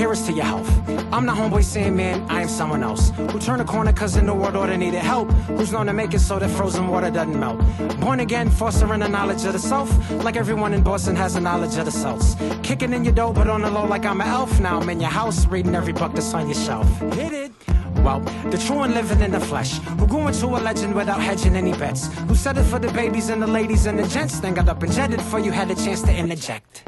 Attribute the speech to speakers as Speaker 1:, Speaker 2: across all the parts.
Speaker 1: here's to your health. I'm the Homeboy Sandman, I am someone else. Who turned a corner cause in the world order needed help. Who's known to make it so that frozen water doesn't melt. Born again, fostering a knowledge of the self. Like everyone in Boston has a knowledge of the cells. Kicking in your dough, but on the low like I'm an elf. Now I'm in your house, reading every book that's on your shelf. Hit it. Well, the true and living in the flesh, who grew into a legend without hedging any bets, who said it for the babies and the ladies and the gents, then got up and jetted for you had a chance to interject.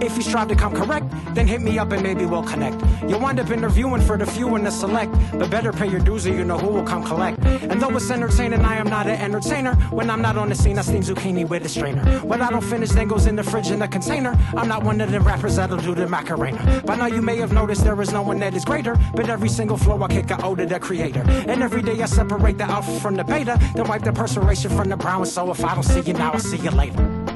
Speaker 1: If you strive to come correct, then hit me up and maybe we'll connect. You'll wind up interviewing for the few and the select, but better pay your dues or you know who will come collect. And though it's entertaining, I am not an entertainer. When I'm not on the scene, I steam zucchini with a strainer. What I don't finish then goes in the fridge in a container. I'm not one of the rappers that'll do the Macarena. By now you may have noticed there is no one that is greater, but every single flow I kick I owe to the creator. And every day I separate the alpha from the beta, then wipe the perspiration from the brown. So if I don't see you now, I'll see you later.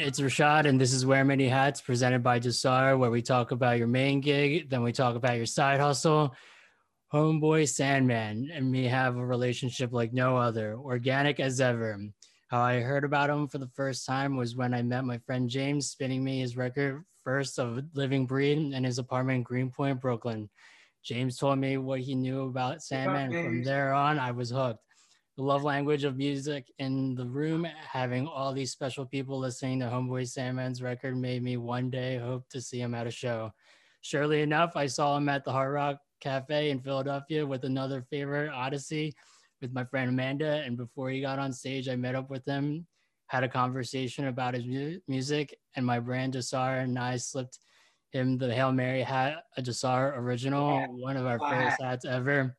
Speaker 2: It's Rashad, and this is Wear Many Hats presented by Jasar, where we talk about your main gig, then we talk about your side hustle. Homeboy Sandman and me have a relationship like no other, organic as ever. How I heard about him for the first time was when I met my friend James spinning me his record first of Living Breed in his apartment in Greenpoint, Brooklyn. James told me what he knew about Sandman. From there on, I was hooked the love language of music in the room, having all these special people listening to Homeboy Sandman's record made me one day hope to see him at a show. Surely enough, I saw him at the Hard Rock Cafe in Philadelphia with another favorite, Oddisee, with my friend Amanda. And before he got on stage, I met up with him, had a conversation about his mu- music, and my brand Jasar and I slipped him the Hail Mary hat, a Jasar original, one of our first hats ever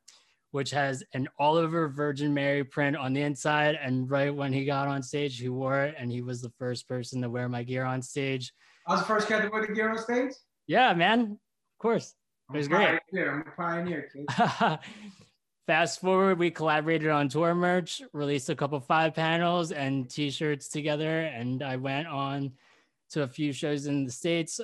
Speaker 2: which has an Oliver Virgin Mary print on the inside. And right when he got on stage, he wore it, and he was the first person to wear my gear on stage.
Speaker 3: I was the first cat to wear the gear on stage.
Speaker 2: Yeah, man. Of course, it was great.
Speaker 3: I'm a pioneer, kid.
Speaker 2: Fast forward, we collaborated on tour merch, released a couple five panels and T-shirts together, and I went on to a few shows in the states.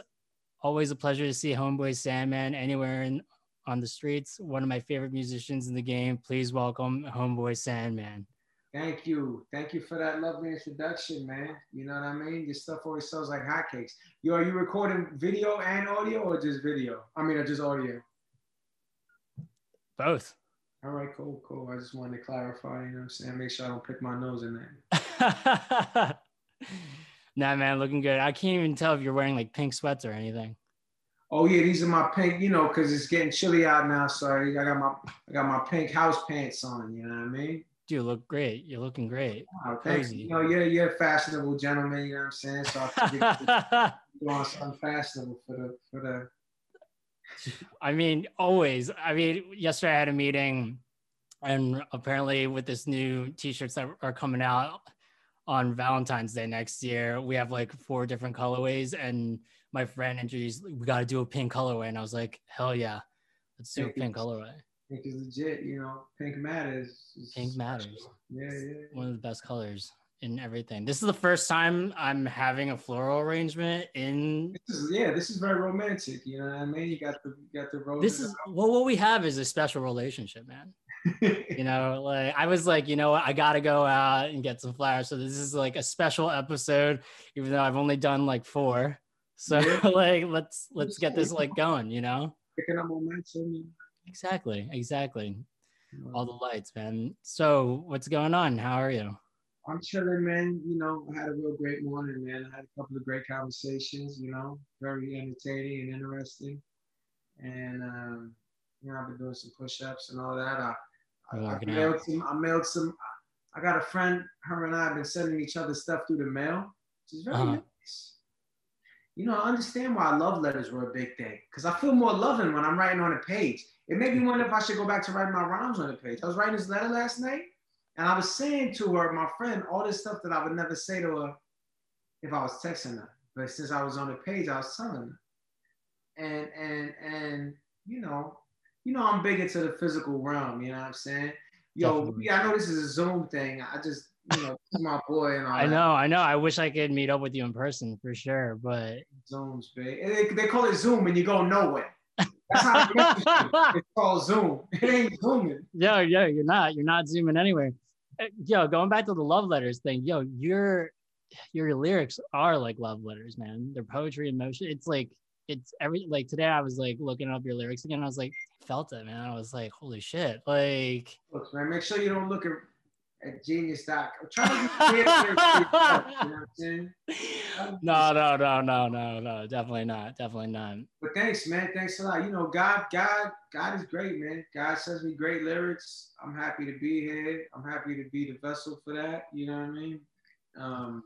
Speaker 2: Always a pleasure to see Homeboy Sandman anywhere in on the streets. One of my favorite musicians in the game. Please welcome Homeboy Sandman.
Speaker 3: Thank you. Thank you for that lovely introduction, man. You know what I mean? Your stuff always sells like hotcakes. Yo, are you recording video and audio or just video? I mean, or just audio?
Speaker 2: Both.
Speaker 3: All right, cool, cool. I just wanted to clarify, you know what I'm saying? Make sure I don't pick my nose in that.
Speaker 2: nah, man, looking good. I can't even tell if you're wearing like pink sweats or anything
Speaker 3: oh yeah, these are my pink, you know, because it's getting chilly out now. So I got my I got my pink house pants on. You know what I mean?
Speaker 2: You look great. You're looking great.
Speaker 3: Oh, Crazy. You know, you're you're a fashionable gentleman. You know what I'm saying? So I want something fashionable for the for the.
Speaker 2: I mean, always. I mean, yesterday I had a meeting, and apparently with this new T-shirts that are coming out on Valentine's Day next year, we have like four different colorways and my friend introduced, we got to do a pink colorway. And I was like, hell yeah, let's do pink a pink colorway.
Speaker 3: Pink is legit, you know, pink matters.
Speaker 2: It's pink matters.
Speaker 3: Yeah, yeah.
Speaker 2: One of the best colors in everything. This is the first time I'm having a floral arrangement in.
Speaker 3: This is, yeah, this is very romantic. You know what I mean? You got the you got the
Speaker 2: roses. This is well, what we have is a special relationship, man. you know, like I was like, you know what, I gotta go out and get some flowers. So this is like a special episode, even though I've only done like four. So like let's let's get this like going, you know?
Speaker 3: Picking up momentum.
Speaker 2: Exactly, exactly. All the lights, man. So what's going on? How are you?
Speaker 3: I'm chilling, man. You know, I had a real great morning, man. I had a couple of great conversations, you know, very entertaining and interesting. And um, you know, I've been doing some push-ups and all that. I, I, I mailed some I mailed some I got a friend, her and I have been sending each other stuff through the mail, which is very
Speaker 2: Uh-huh.
Speaker 3: nice. You know, I understand why love letters were a big thing because I feel more loving when I'm writing on a page. It made me wonder if I should go back to writing my rhymes on a page. I was writing this letter last night, and I was saying to her, my friend, all this stuff that I would never say to her if I was texting her. But since I was on the page, I was telling her. And and and you know, you know, I'm big into the physical realm. You know what I'm saying? Yo,
Speaker 2: Definitely.
Speaker 3: yeah, I know this is a Zoom thing. I just, you know, my boy and all
Speaker 2: I know, I know. I wish I could meet up with you in person for sure, but
Speaker 3: Zooms. They, they call it Zoom, and you go nowhere. That's how it it's called Zoom. It ain't zooming.
Speaker 2: yo, yo, you're not, you're not zooming anywhere. Uh, Yo, going back to the love letters thing, yo, your your lyrics are like love letters, man. They're poetry in motion. It's like it's every like today I was like looking up your lyrics again. I was like, felt it, man. I was like, holy shit. Like
Speaker 3: Look, man, make sure you don't look at, at Genius Doc. Try to get clear lyrics You know what I'm
Speaker 2: no, no, no, no, no, no, definitely not. Definitely not.
Speaker 3: But thanks, man. Thanks a lot. You know, God, God, God is great, man. God sends me great lyrics. I'm happy to be here. I'm happy to be the vessel for that. You know what I mean? Um,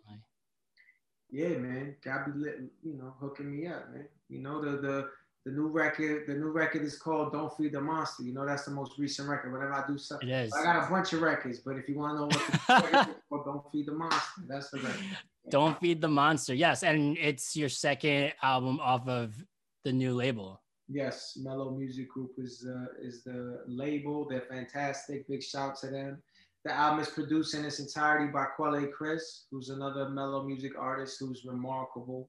Speaker 3: yeah, man. God be lit, you know, hooking me up, man. You know, the the the new record, the new record is called Don't Feed the Monster. You know, that's the most recent record. Whenever I do something,
Speaker 2: is.
Speaker 3: I got a bunch of records, but if you want to know what the record is called, Don't Feed the Monster, that's the record.
Speaker 2: Don't feed the monster. Yes, and it's your second album off of the new label.
Speaker 3: Yes, Mellow Music Group is uh, is the label. They're fantastic. Big shout to them. The album is produced in its entirety by Quelle Chris, who's another mellow music artist who's remarkable,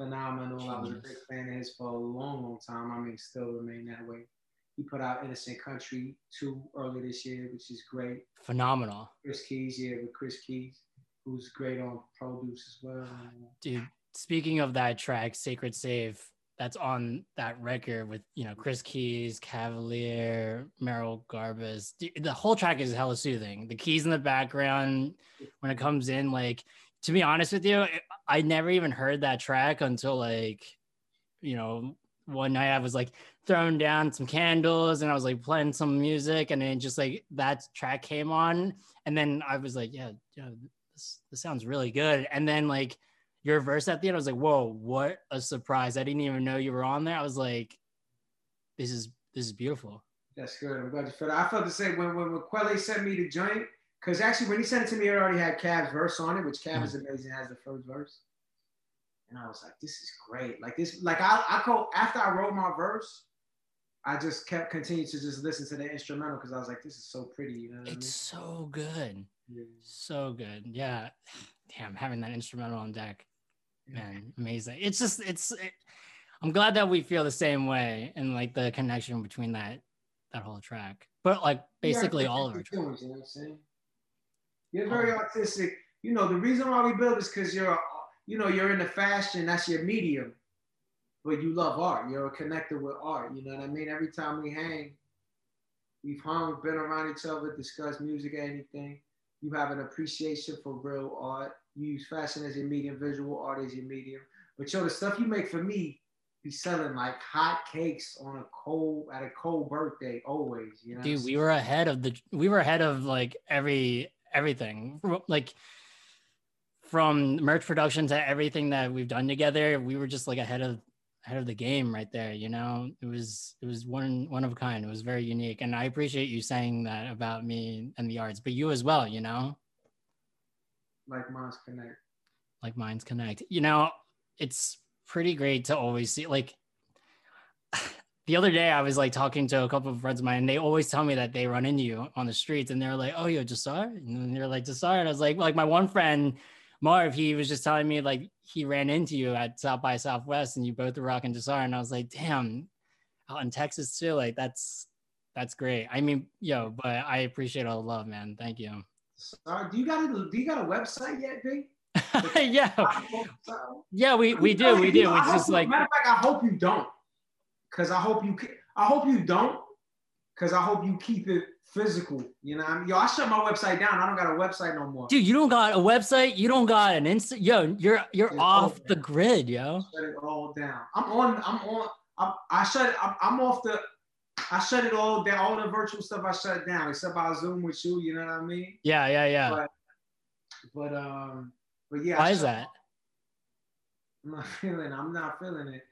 Speaker 3: phenomenal. I was a big fan of his for a long, long time. I mean, still remain that way. He put out Innocent Country 2 early this year, which is great.
Speaker 2: Phenomenal.
Speaker 3: Chris Keys, yeah, with Chris Keys, who's great on produce as well.
Speaker 2: dude speaking of that track Sacred Space that's on that record with you know chris keys cavalier Merrill Garbus the whole track is hella soothing the keys in the background when it comes in like to be honest with you eh, i never even heard that track until like you know one night i was like throwing down some candles and i was like playing some music and then just like that track came on and then i was like yeah yeah this, this sounds really good and then like your verse at the end, I was like, whoa, what a surprise. I didn't even know you were on there. I was like, this is this is beautiful.
Speaker 3: That's good. I'm glad you felt. I felt the same when when, when Quelle sent me the joint. Because actually, when he sent it to me, it already had Cav's verse on it, which Cav mm. is amazing. Has the first verse, and I was like, "This is great." Like this, like I, I co- after I wrote my verse, I just kept continuing to just listen to the instrumental because I was like, "This is so pretty." You know
Speaker 2: It's so good.
Speaker 3: I mean?
Speaker 2: So good. Yeah. Damn, having that instrumental on deck.
Speaker 3: Yeah.
Speaker 2: Man, amazing. It's just it's it, I'm glad that we feel the same way and like the connection between that that whole track. But like basically
Speaker 3: Yeah,
Speaker 2: all of our tracks.
Speaker 3: You know what I'm saying? You're very oh. artistic. You know, the reason why we build is because you're, you know, you're in the fashion. That's your medium. But you love art. You're connected with art. You know what I mean? Every time we hang, we've hung, been around each other, discussed music or anything. You have an appreciation for real art. You use fashion as your medium, visual art as your medium. But yo, the stuff you make for me, be selling like hot cakes on a cold at a cold birthday always. You know,
Speaker 2: Dude, we were ahead of the we were ahead of like every everything. Like from merch production to everything that we've done together, we were just like ahead of ahead of the game right there, you know? It was it was one one of a kind. It was very unique. And I appreciate you saying that about me and the arts, but you as well, you know?
Speaker 3: like Minds Connect.
Speaker 2: like minds connect you know it's pretty great to always see like the other day i was like talking to a couple of friends of mine and they always tell me that they run into you on the streets and they're like oh yo Jasar and they're like Jasar and i was like like my one friend marv he was just telling me like he ran into you at south by southwest and you both were rocking Jasar and i was like damn out in texas too like that's that's great. I mean yo but i appreciate all the love man. Thank you.
Speaker 3: Sorry, do you got a do you got a website yet, Big?
Speaker 2: yeah. yeah we we do we do. it's just like
Speaker 3: matter of fact, I hope you don't, cause I hope you I hope you don't, cause I hope you keep it physical. You know, I mean, yo, I shut my website down. I don't got a website no more.
Speaker 2: Dude, you don't got a website. You don't got an Insta. Yo, you're you're off the grid, yo.
Speaker 3: Shut it all down. I'm on. I'm on. I'm, I shut it. I'm, I'm off the. I shut it all down. All the virtual stuff I shut down, except I Zoom with you. You know what I mean?
Speaker 2: Yeah, yeah, yeah.
Speaker 3: But, but um, but yeah.
Speaker 2: Why is that?
Speaker 3: I'm not feeling. I'm not feeling it.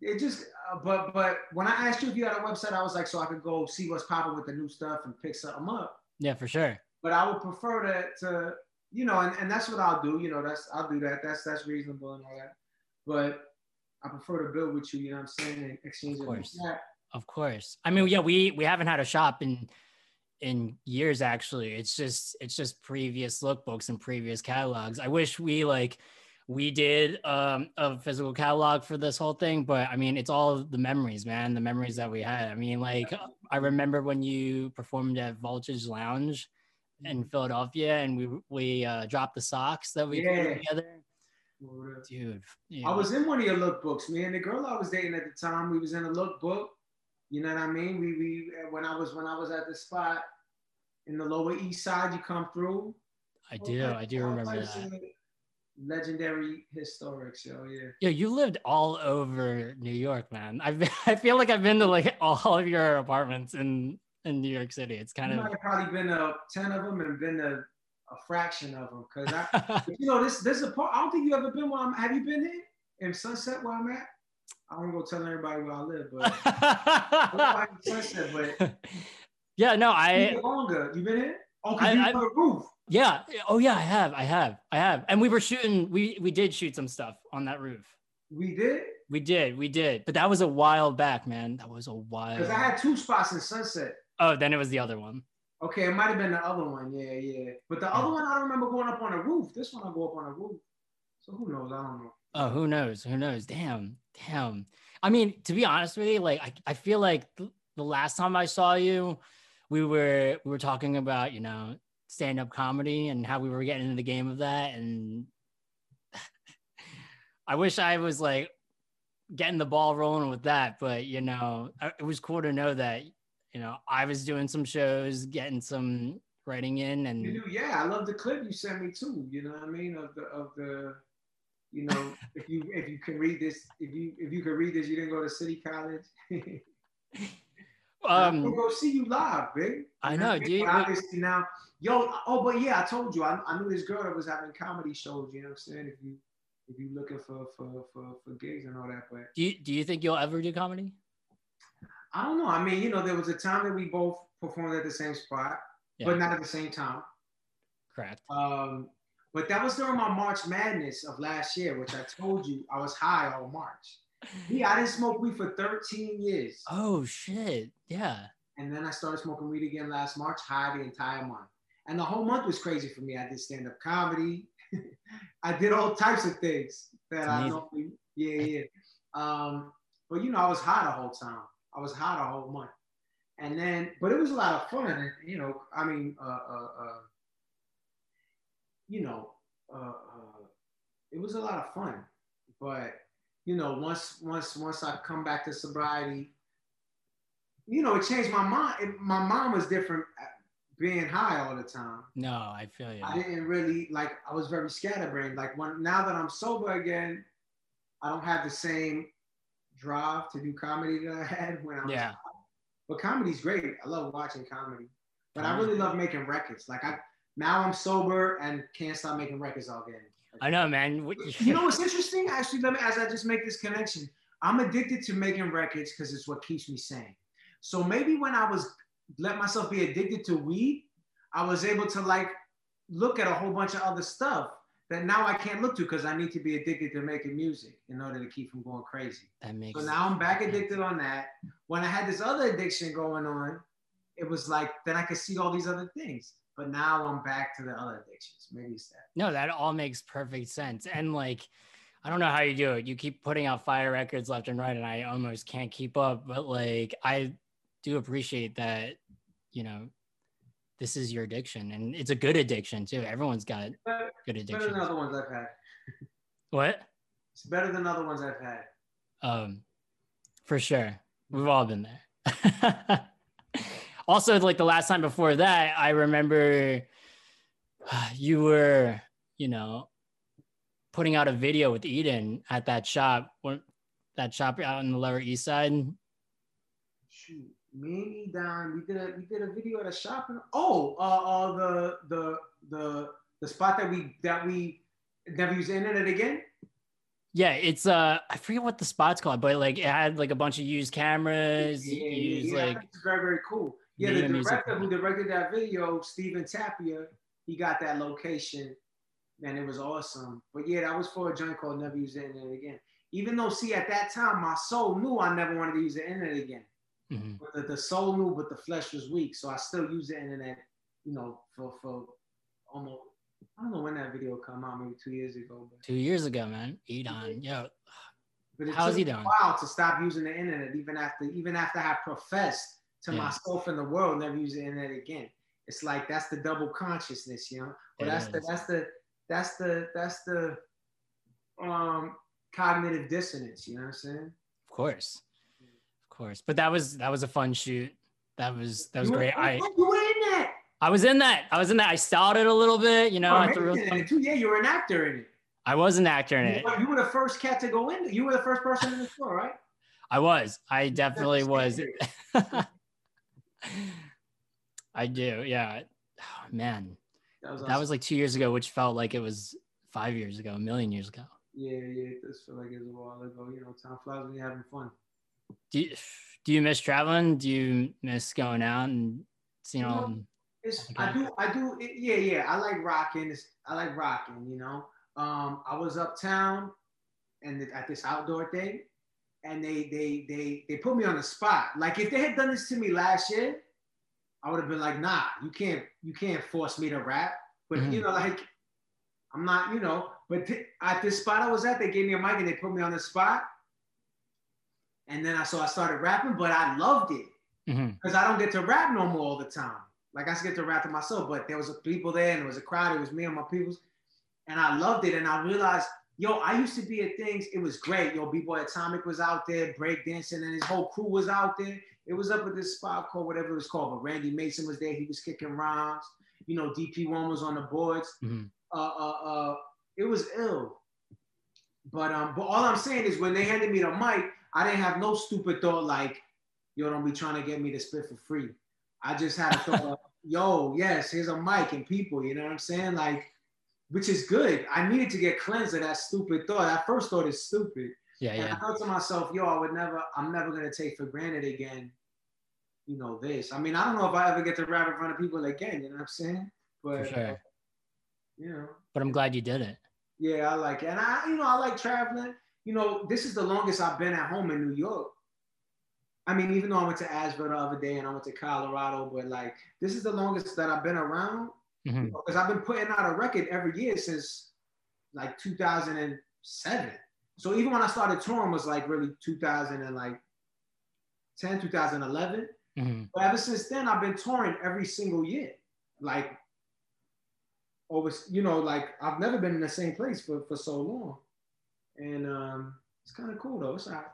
Speaker 3: It just. Uh, but but when I asked you if you had a website, I was like, so I could go see what's popping with the new stuff and pick something up.
Speaker 2: Yeah, for sure.
Speaker 3: But I would prefer to to you know, and, and that's what I'll do. You know, that's I'll do that. That's that's reasonable and all that. But I prefer to build with you. You know what I'm saying? And exchange
Speaker 2: Of
Speaker 3: like
Speaker 2: course.
Speaker 3: that.
Speaker 2: Of course. I mean, yeah, we we haven't had a shop in in years actually. It's just it's just previous lookbooks and previous catalogs. I wish we like we did um a physical catalog for this whole thing, but I mean, it's all the memories, man, the memories that we had. I mean, like I remember when you performed at Voltage Lounge in Philadelphia and we we uh dropped the socks that we
Speaker 3: Yeah.
Speaker 2: put together. Dude,
Speaker 3: I was in one of your lookbooks, man. The girl I was dating at the time, we was in a lookbook. You know what I mean? We we when I was when I was at the spot in the Lower East Side, you come through.
Speaker 2: I do, I do remember that.
Speaker 3: Legendary historic yo, yeah.
Speaker 2: Yeah, you lived all over New York, man. I've I feel like I've been to like all of your apartments in in New York City. It's kind
Speaker 3: You
Speaker 2: of
Speaker 3: might have probably been to ten of them and been to a fraction of them, cause I, you know, this this is a part. I don't think you ever been where I'm. Have you been here in Sunset where I'm at? I don't go telling everybody where I live, but I live out in Sunset, but
Speaker 2: yeah, no, I
Speaker 3: longer. You been here? Oh,
Speaker 2: I-
Speaker 3: on roof.
Speaker 2: yeah, oh yeah, I have, I have, I have, and we were shooting. We we did shoot some stuff on that roof.
Speaker 3: We did.
Speaker 2: We did, we did, but that was a while back, man. That was a while.
Speaker 3: Because I had two spots in Sunset.
Speaker 2: Oh, then it was the other one.
Speaker 3: Okay, it might have been the other one. Yeah, yeah. But the other one, I don't remember going up on a roof. This one, I go up on a roof. So who knows? I don't know.
Speaker 2: Oh, who knows? Who knows? Damn, damn. I mean, to be honest with you, like I, I feel like th- the last time I saw you, we were we were talking about you know stand up comedy and how we were getting into the game of that, and I wish I was like getting the ball rolling with that, but you know, it was cool to know that you know I was doing some shows, getting some writing in, and
Speaker 3: You do, yeah. I love the clip you sent me too. You know what I mean? Of the of the, you know, if you if you can read this, if you if you can read this, you didn't go to City College.
Speaker 2: Um,
Speaker 3: gonna go see you live, big.
Speaker 2: I know, dude.
Speaker 3: But Obviously now, yo. Oh, but yeah, I told you, I, I knew this girl that was having comedy shows. You know what I'm saying? If you if you looking for for for for gigs and all that, but
Speaker 2: do you do you think you'll ever do comedy?
Speaker 3: I don't know. I mean, you know, there was a time that we both performed at the same spot,
Speaker 2: Yeah.
Speaker 3: but not at the same time.
Speaker 2: Correct.
Speaker 3: Um, but that was during my March Madness of last year, which I told you I was high all March. Yeah, I didn't smoke weed for 13 years.
Speaker 2: Oh shit! Yeah.
Speaker 3: And then I started smoking weed again last March, high the entire month. And the whole month was crazy for me. I did stand up comedy. I did all types of things that I normally, yeah, yeah. Um, but you know, I was high the whole time. I was high the whole month. And then, but it was a lot of fun. And, you know, I mean, uh, uh, uh, you know, uh, uh, it was a lot of fun. But, you know, once, once, once I come back to sobriety, you know, it changed my mind. It, my mind was different uh, being high all the time.
Speaker 2: No, I feel you.
Speaker 3: I didn't really like. I was very scatterbrained. Like when now that I'm sober again, I don't have the same drive to do comedy that I had when I was.
Speaker 2: Yeah.
Speaker 3: But comedy's great. I love watching comedy. But I really love making records. Like I now I'm sober and can't stop making records all again.
Speaker 2: I know, man.
Speaker 3: You know what's interesting? Actually, let me as I just make this connection. I'm addicted to making records because it's what keeps me sane. So maybe when I was let myself be addicted to weed, I was able to like look at a whole bunch of other stuff that now I can't look to because I need to be addicted to making music in order to keep from going crazy.
Speaker 2: that makes.
Speaker 3: So now I'm back addicted on that. When I had this other addiction going on, it was like then I could see all these other things. But now I'm back to the other addictions. Maybe it's that.
Speaker 2: No, that all makes perfect sense. And like, I don't know how you do it. You keep putting out fire records left and right, and I almost can't keep up. But like, I do appreciate that. You know, this is your addiction, and it's a good addiction too. Everyone's got
Speaker 3: But
Speaker 2: good
Speaker 3: addiction. better than other ones I've had.
Speaker 2: What?
Speaker 3: It's better than other ones I've had.
Speaker 2: Um, for sure. We've all been there. also, like the last time before that, I remember you were, you know, putting out a video with Eden at that shop, that shop out in the Lower East Side.
Speaker 3: Shoot. Me down. We did a we did a video at a shopping. Oh, uh, uh the the the the spot that we that we never use internet again.
Speaker 2: Yeah, it's uh I forget what the spot's called, but like it had like a bunch of used cameras,
Speaker 3: Yeah, yeah,
Speaker 2: used
Speaker 3: yeah,
Speaker 2: like
Speaker 3: it's very very cool. Yeah, the director who directed that video, Steven Tapia, he got that location, and it was awesome. But yeah, that was for a joint called Never Use the Internet Again. Even though, see, at that time, my soul knew I never wanted to use the internet again.
Speaker 2: Mhm.
Speaker 3: But the, the soul knew, but the flesh was weak. So I still use the internet, you know, for for almost I don't know when that video came out, maybe two years ago. But,
Speaker 2: two years ago, man. Edon. Yo,
Speaker 3: but it
Speaker 2: How's
Speaker 3: took
Speaker 2: he doing?
Speaker 3: a while to stop using the internet, even after even after I professed to
Speaker 2: Yeah.
Speaker 3: myself and the world never use the internet again. It's like that's the double consciousness, you know.
Speaker 2: It
Speaker 3: that's the that's the that's the that's the um cognitive dissonance, you know what I'm saying?
Speaker 2: of course. Of course. But that was that was a fun shoot. That was that was
Speaker 3: You were-
Speaker 2: great. I
Speaker 3: oh, you were in that.
Speaker 2: I was in that. I was in that. I started a little bit, you know.
Speaker 3: Oh,
Speaker 2: I,
Speaker 3: in it too. Yeah, you were an actor in it.
Speaker 2: I was an actor in
Speaker 3: You
Speaker 2: it.
Speaker 3: were, you were the first cat to go in. You were the first person in the store, right?
Speaker 2: I was. I definitely was. I do. Yeah. Oh, man,
Speaker 3: That was,
Speaker 2: that was like two years ago, which felt like it was five years ago, a million years ago.
Speaker 3: yeah, yeah. It does feel like it was a while ago. You know, time flies when you're having fun.
Speaker 2: Do you, do you miss traveling? Do you miss going out and seeing all?
Speaker 3: No. It's I do I do it, yeah yeah I like rocking. It's, I like rocking. You know, um, I was uptown and at this outdoor thing, and they they they they put me on the spot. Like if they had done this to me last year, I would have been like, nah, you can't you can't force me to rap. But
Speaker 2: Mhm.
Speaker 3: you know, like I'm not, you know. But th- at this spot I was at, they gave me a mic and they put me on the spot. And then I so I started rapping, but I loved it because I don't get to rap no more all the time. Like I get to rap to myself, but there was a people there and there was a crowd. It was me and my peoples, and I loved it. And I realized, yo, I used to be at things. It was great. Yo, B-boy Atomic was out there breakdancing, and his whole crew was out there. It was up at this spot called whatever it was called, but Randy Mason was there. He was kicking rhymes. You know, DP1 was on the boards.
Speaker 2: Mhm.
Speaker 3: Uh, uh, uh, it was ill. But um, but all I'm saying is when they handed me the mic, I didn't have no stupid thought like, yo, don't be trying to get me to spit for free. I just had a thought, of, yo, yes, here's a mic and people, you know what I'm saying? Like, which is good. I needed to get cleansed of that stupid thought. That first thought is stupid.
Speaker 2: Yeah,
Speaker 3: And I
Speaker 2: yeah.
Speaker 3: thought to myself, yo, I would never, I'm never gonna take for granted again, you know, this. I mean, I don't know if I ever get to rap in front of people again, you know what I'm saying?
Speaker 2: For
Speaker 3: But
Speaker 2: sure.
Speaker 3: you know.
Speaker 2: But I'm glad you did it.
Speaker 3: Yeah, I like it. And I, you know, I like traveling. You know, this is the longest I've been at home in New York. I mean, even though I went to Asheville the other day and I went to Colorado, but like this is the longest that I've been around Because I've been putting out a record every year since like 2007. So even when I started touring was like really 2000 and like 10, 2011.
Speaker 2: Mhm.
Speaker 3: But ever since then, I've been touring every single year. Like, over, you know, like I've never been in the same place for, for so long. And um, it's kind of cool though. It's all right.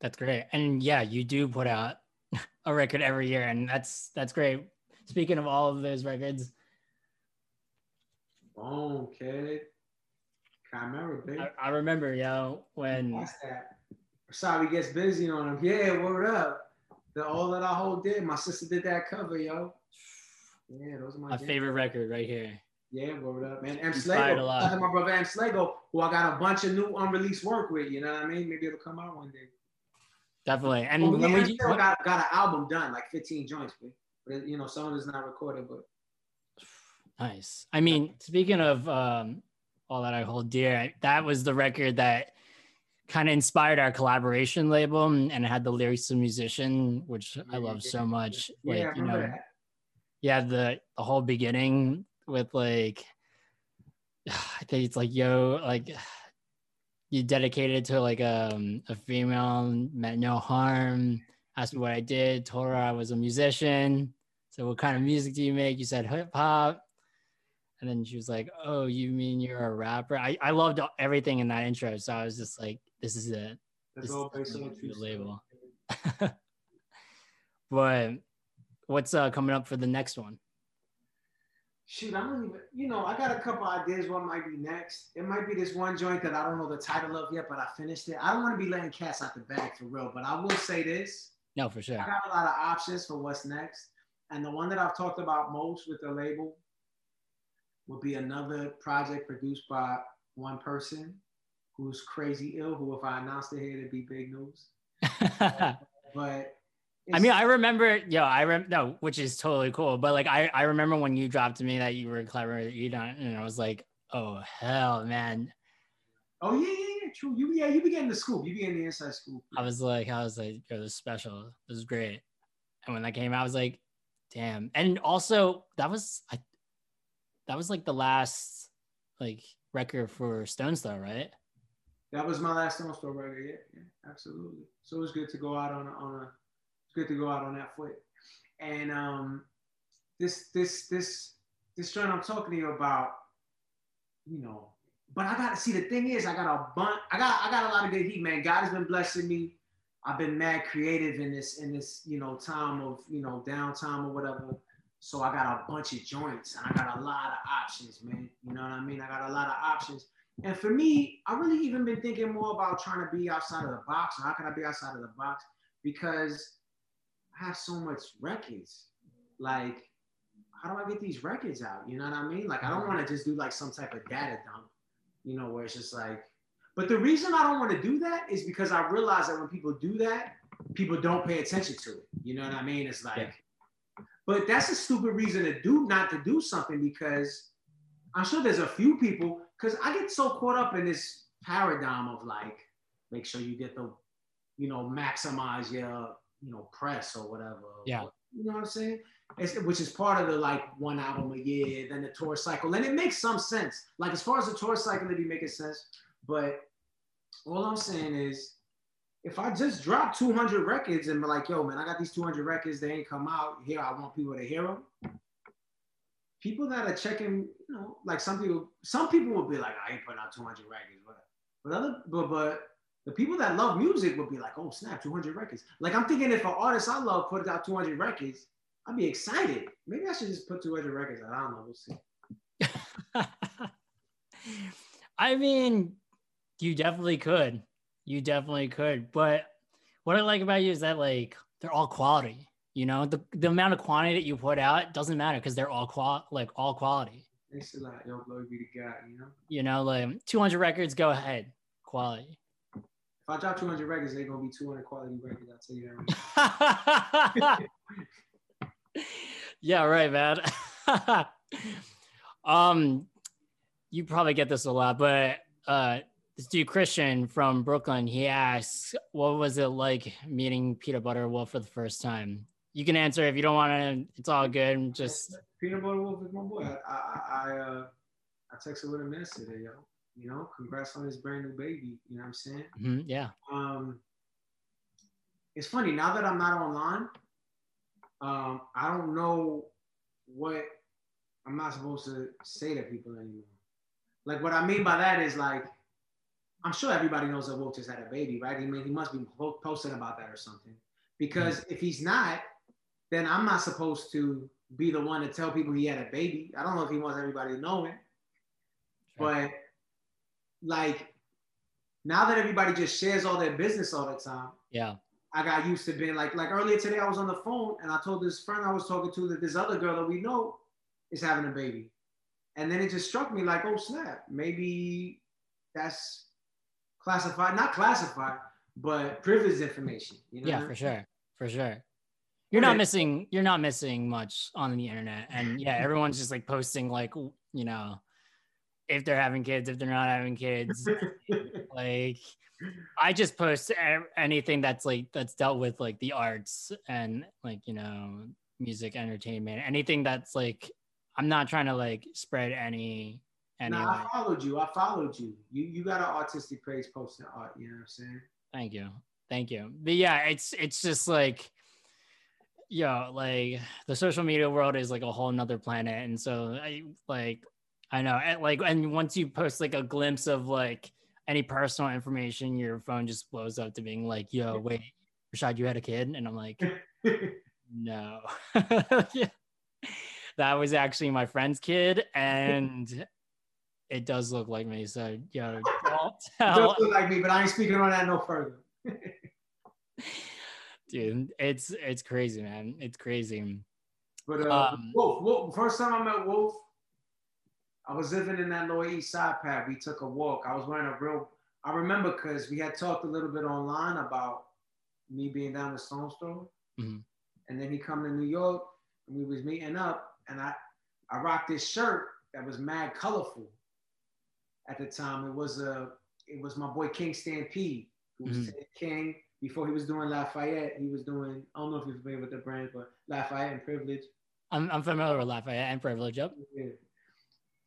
Speaker 2: That's great. And yeah, you do put out a record every year, and that's that's great. Speaking of all of those records,
Speaker 3: Boom, kid. Chimera, baby.
Speaker 2: I, I remember, yo, when
Speaker 3: That's that. Sorry, gets busy on him. Yeah, word up. The all that I hold did. My sister did that cover, yo. Yeah, those are my
Speaker 2: my favorite record right here.
Speaker 3: Yeah, word up, man. M. Slago. my brother M. Slago, who I got a bunch of new unreleased work with. You know what I mean? Maybe it'll come out one day.
Speaker 2: Definitely. And
Speaker 3: Well,
Speaker 2: when we.
Speaker 3: Got, got an album done, like 15 joints, but, but you know, some of it's not recorded, but
Speaker 2: Nice. I mean, speaking of um, all that I hold dear, that was the record that kind of inspired our collaboration label, and it had the lyrics of musician, which I love so much.
Speaker 3: yeah,
Speaker 2: Like you know,
Speaker 3: that.
Speaker 2: yeah, the the whole beginning with like, I think it's like yo, like you dedicated to like um, a female, meant no harm. Asked me what I did, told her I was a musician. So what kind of music do you make? You said hip hop. And then she was like, "Oh, you mean you're a rapper?" I, I loved everything in that intro, so I was just like, "This is it."
Speaker 3: That's
Speaker 2: This
Speaker 3: all
Speaker 2: is
Speaker 3: based on
Speaker 2: the label. But what's uh, coming up for the next one?
Speaker 3: Shoot, I don't even, you know, I got a couple ideas what might be next. It might be this one joint that I don't know the title of yet, but I finished it. I don't want to be letting cats out the bag for real, but I will say this.
Speaker 2: No, for sure.
Speaker 3: I got a lot of options for what's next. And the one that I've talked about most with the label would be another project produced by one person who's crazy ill, who if I announced it here, it'd be big news. but
Speaker 2: I mean, I remember, yo, I rem no, which is totally cool. But like, I I remember when you dropped to me that you were clever, you don't, and I was like, oh hell, man.
Speaker 3: Oh yeah, yeah, yeah, true. You yeah, you be getting the scoop. You be getting the inside scoop.
Speaker 2: I was like, I was like, yo, this is special. This is great. And when that came out, I was like, damn. And also, that was I, that was like the last like record for Stones Throw, right?
Speaker 3: That was my last Stones Throw record. Yeah, yeah, absolutely. So it was good to go out on a, on a it's good to go out on that foot. And um, this this this this joint I'm talking to you about, you know. But I gotta see the thing is I got a bunch. I got I got a lot of good heat, man. God has been blessing me. I've been mad creative in this in this you know time of you know downtime or whatever. So I got a bunch of joints and I got a lot of options, man. You know what I mean? I got a lot of options. And for me, I really even been thinking more about trying to be outside of the box. How can I be outside of the box? Because I have so much records. Like, how do I get these records out? You know what I mean? Like, I don't want to just do like some type of data dump, you know, where it's just like, but the reason I don't want to do that is because I realize that when people do that, people don't pay attention to it. You know what I mean? It's like, yeah. but that's a stupid reason to do not to do something because I'm sure there's a few people because I get so caught up in this paradigm of like, make sure you get the, you know, maximize your you know, press or whatever.
Speaker 2: Yeah.
Speaker 3: You know what I'm saying? It's, which is part of the like one album a year, then the tour cycle. And it makes some sense. Like as far as the tour cycle, it'd be making sense. But all I'm saying is if I just drop 200 records and be like, yo, man, I got these 200 records, they ain't come out. Here, I want people to hear them. People that are checking, you know, like some people, some people will be like, I ain't putting out 200 records, but but other, but but the people that love music would be like, oh snap, 200 records. Like I'm thinking if an artist I love put out 200 records, I'd be excited. Maybe I should just put 200 records out. I don't know. We'll
Speaker 2: see. I mean, you definitely could. You definitely could. But what I like about you is that like they're all quality. You know, the, the amount of quantity that you put out doesn't matter because they're all qual like all quality.
Speaker 3: A lot. Yo, glory be to God, you know.
Speaker 2: You know, like 200 records, go ahead. Quality.
Speaker 3: If I drop 200 records, they're gonna be 200 quality records. I'll tell you that.
Speaker 2: yeah, right, man. um, you probably get this a lot, but uh, this dude Christian from Brooklyn, he asks, "What was it like meeting Peanut Butter Wolf for the first time?" You can answer if you don't want to. It's all good. Just
Speaker 3: Peanut Butter Wolf is my boy. I I I, uh, I texted with him yesterday, yo you know, congrats on his brand new baby. You know what I'm saying?
Speaker 2: Mm-hmm, yeah.
Speaker 3: Um, it's funny now that I'm not online. Um, I don't know what I'm not supposed to say to people anymore. Like what I mean by that is like, I'm sure everybody knows that Will just had a baby, right? I mean, he must be posting about that or something. Because mm-hmm. if he's not, then I'm not supposed to be the one to tell people he had a baby. I don't know if he wants everybody to know it, sure. but like now that everybody just shares all their business all the time.
Speaker 2: Yeah.
Speaker 3: I got used to being like like earlier today I was on the phone and I told this friend I was talking to that this other girl that we know is having a baby. And then it just struck me like, oh snap, maybe that's classified, not classified, but privileged information. You know
Speaker 2: yeah, for sure. For sure. You're not missing you're not missing much on the internet. And yeah, everyone's just like posting like you know if they're having kids, if they're not having kids. like I just post anything that's like that's dealt with like the arts and like you know music, entertainment, anything that's like I'm not trying to like spread any. Any
Speaker 3: like, I followed you. I followed you. You you got an artistic page posting art. You know what I'm saying?
Speaker 2: Thank you, thank you. But yeah, it's it's just like yeah, like the social media world is like a whole nother planet, and so I like I know. And like, and once you post like a glimpse of like any personal information, your phone just blows up to being like, yo, wait, Rashad, you had a kid? And I'm like, no. yeah. That was actually my friend's kid. And it does look like me. So, yo, don't tell.
Speaker 3: It does look like me, but I ain't speaking on that no further.
Speaker 2: dude, it's it's crazy, man. It's crazy.
Speaker 3: But uh, um, Wolf, Wolf, first time I met Wolf, I was living in that Lower East Side pad. We took a walk. I was wearing a real. I remember because we had talked a little bit online about me being down with Stone's Throw, mm-hmm. and then he come to New York, and we was meeting up, and I I rocked this shirt that was mad colorful. At the time, it was a it was my boy King Stampede, who was mm-hmm. King before he was doing Lafayette. He was doing I don't know if you're familiar with the brand, but Lafayette and Privilege.
Speaker 2: I'm I'm familiar with Lafayette and Privilege. Yep. Yeah.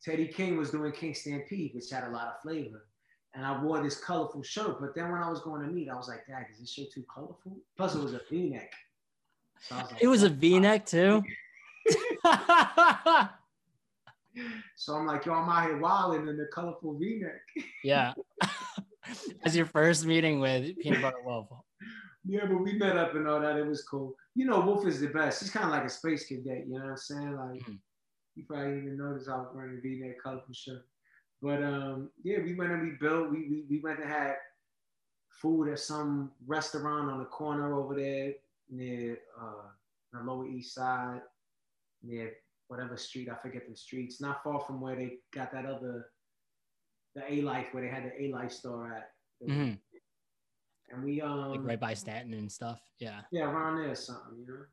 Speaker 3: Teddy King was doing King Stampede, which had a lot of flavor. And I wore this colorful shirt. But then when I was going to meet, I was like, Dad, is this shirt too colorful? Plus, it was a v neck.
Speaker 2: So like, it was a v neck too.
Speaker 3: so I'm like, yo, I'm out here wilding in the colorful v neck.
Speaker 2: yeah. As your first meeting with Peanut Butter Wolf.
Speaker 3: Yeah, but we met up and all that. It was cool. You know, Wolf is the best. He's kind of like a space cadet. You know what I'm saying? Like, mm-hmm you probably even noticed I was wearing a V-neck colorful shirt. But um, yeah, we went and we built. We, we we went and had food at some restaurant on the corner over there near uh, the Lower East Side, near whatever street I forget the streets. Not far from where they got that other the Alife, where they had the Alife store at. Mm-hmm. And we um
Speaker 2: like right by Stanton and stuff. Yeah.
Speaker 3: Yeah, around there or something, you know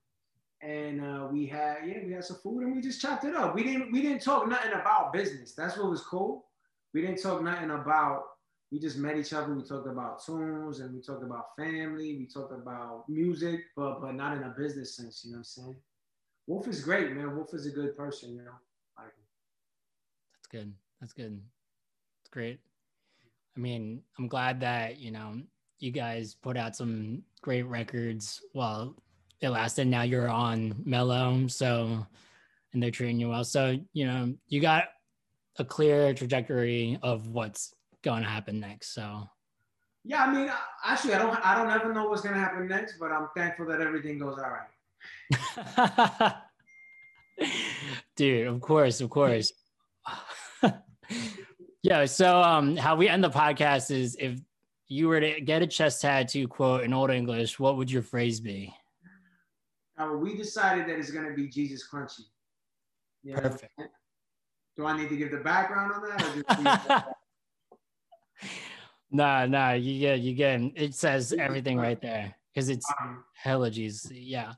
Speaker 3: and uh, we had yeah we had some food and we just chopped it up. We didn't we didn't talk nothing about business. That's what was cool. We didn't talk nothing about. We just met each other. We talked about tunes and we talked about family. We talked about music, but but not in a business sense. You know what I'm saying? Wolf is great, man. Wolf is a good person. You know, like.
Speaker 2: That's good. That's good. It's great. I mean, I'm glad that you know you guys put out some great records while it lasted. Now you're on Mellow, so and they're treating you well. So you know you got a clear trajectory of what's going to happen next. So
Speaker 3: yeah, I mean, actually, I don't, I don't ever know what's going to happen next, but I'm thankful that everything goes all right.
Speaker 2: Dude, of course, of course. yeah. So, um, how we end the podcast is if you were to get a chest tattoo quote in Old English, what would your phrase be?
Speaker 3: Now, we decided that it's going to be Jesus Crunchy.
Speaker 2: You know? Perfect.
Speaker 3: Do I need to give the background on that?
Speaker 2: nah, nah. You get, you get. It says everything right there because it's um, hella Jesus. Yeah.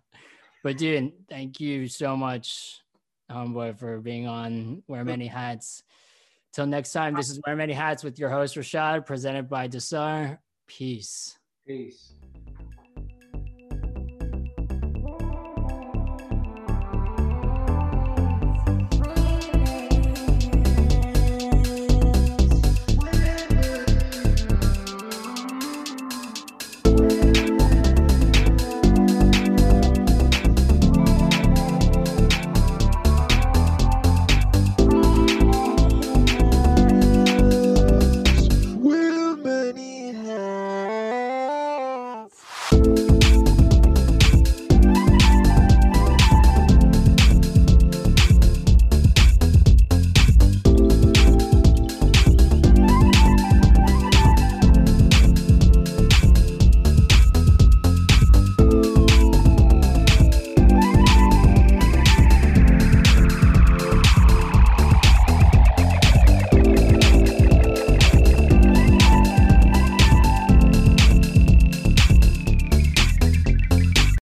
Speaker 2: But dude, thank you so much, homeboy, for being on Wear Many Hats. Till next time, this is Wear Many Hats with your host Rashad, presented by Jasar. Peace.
Speaker 3: Peace.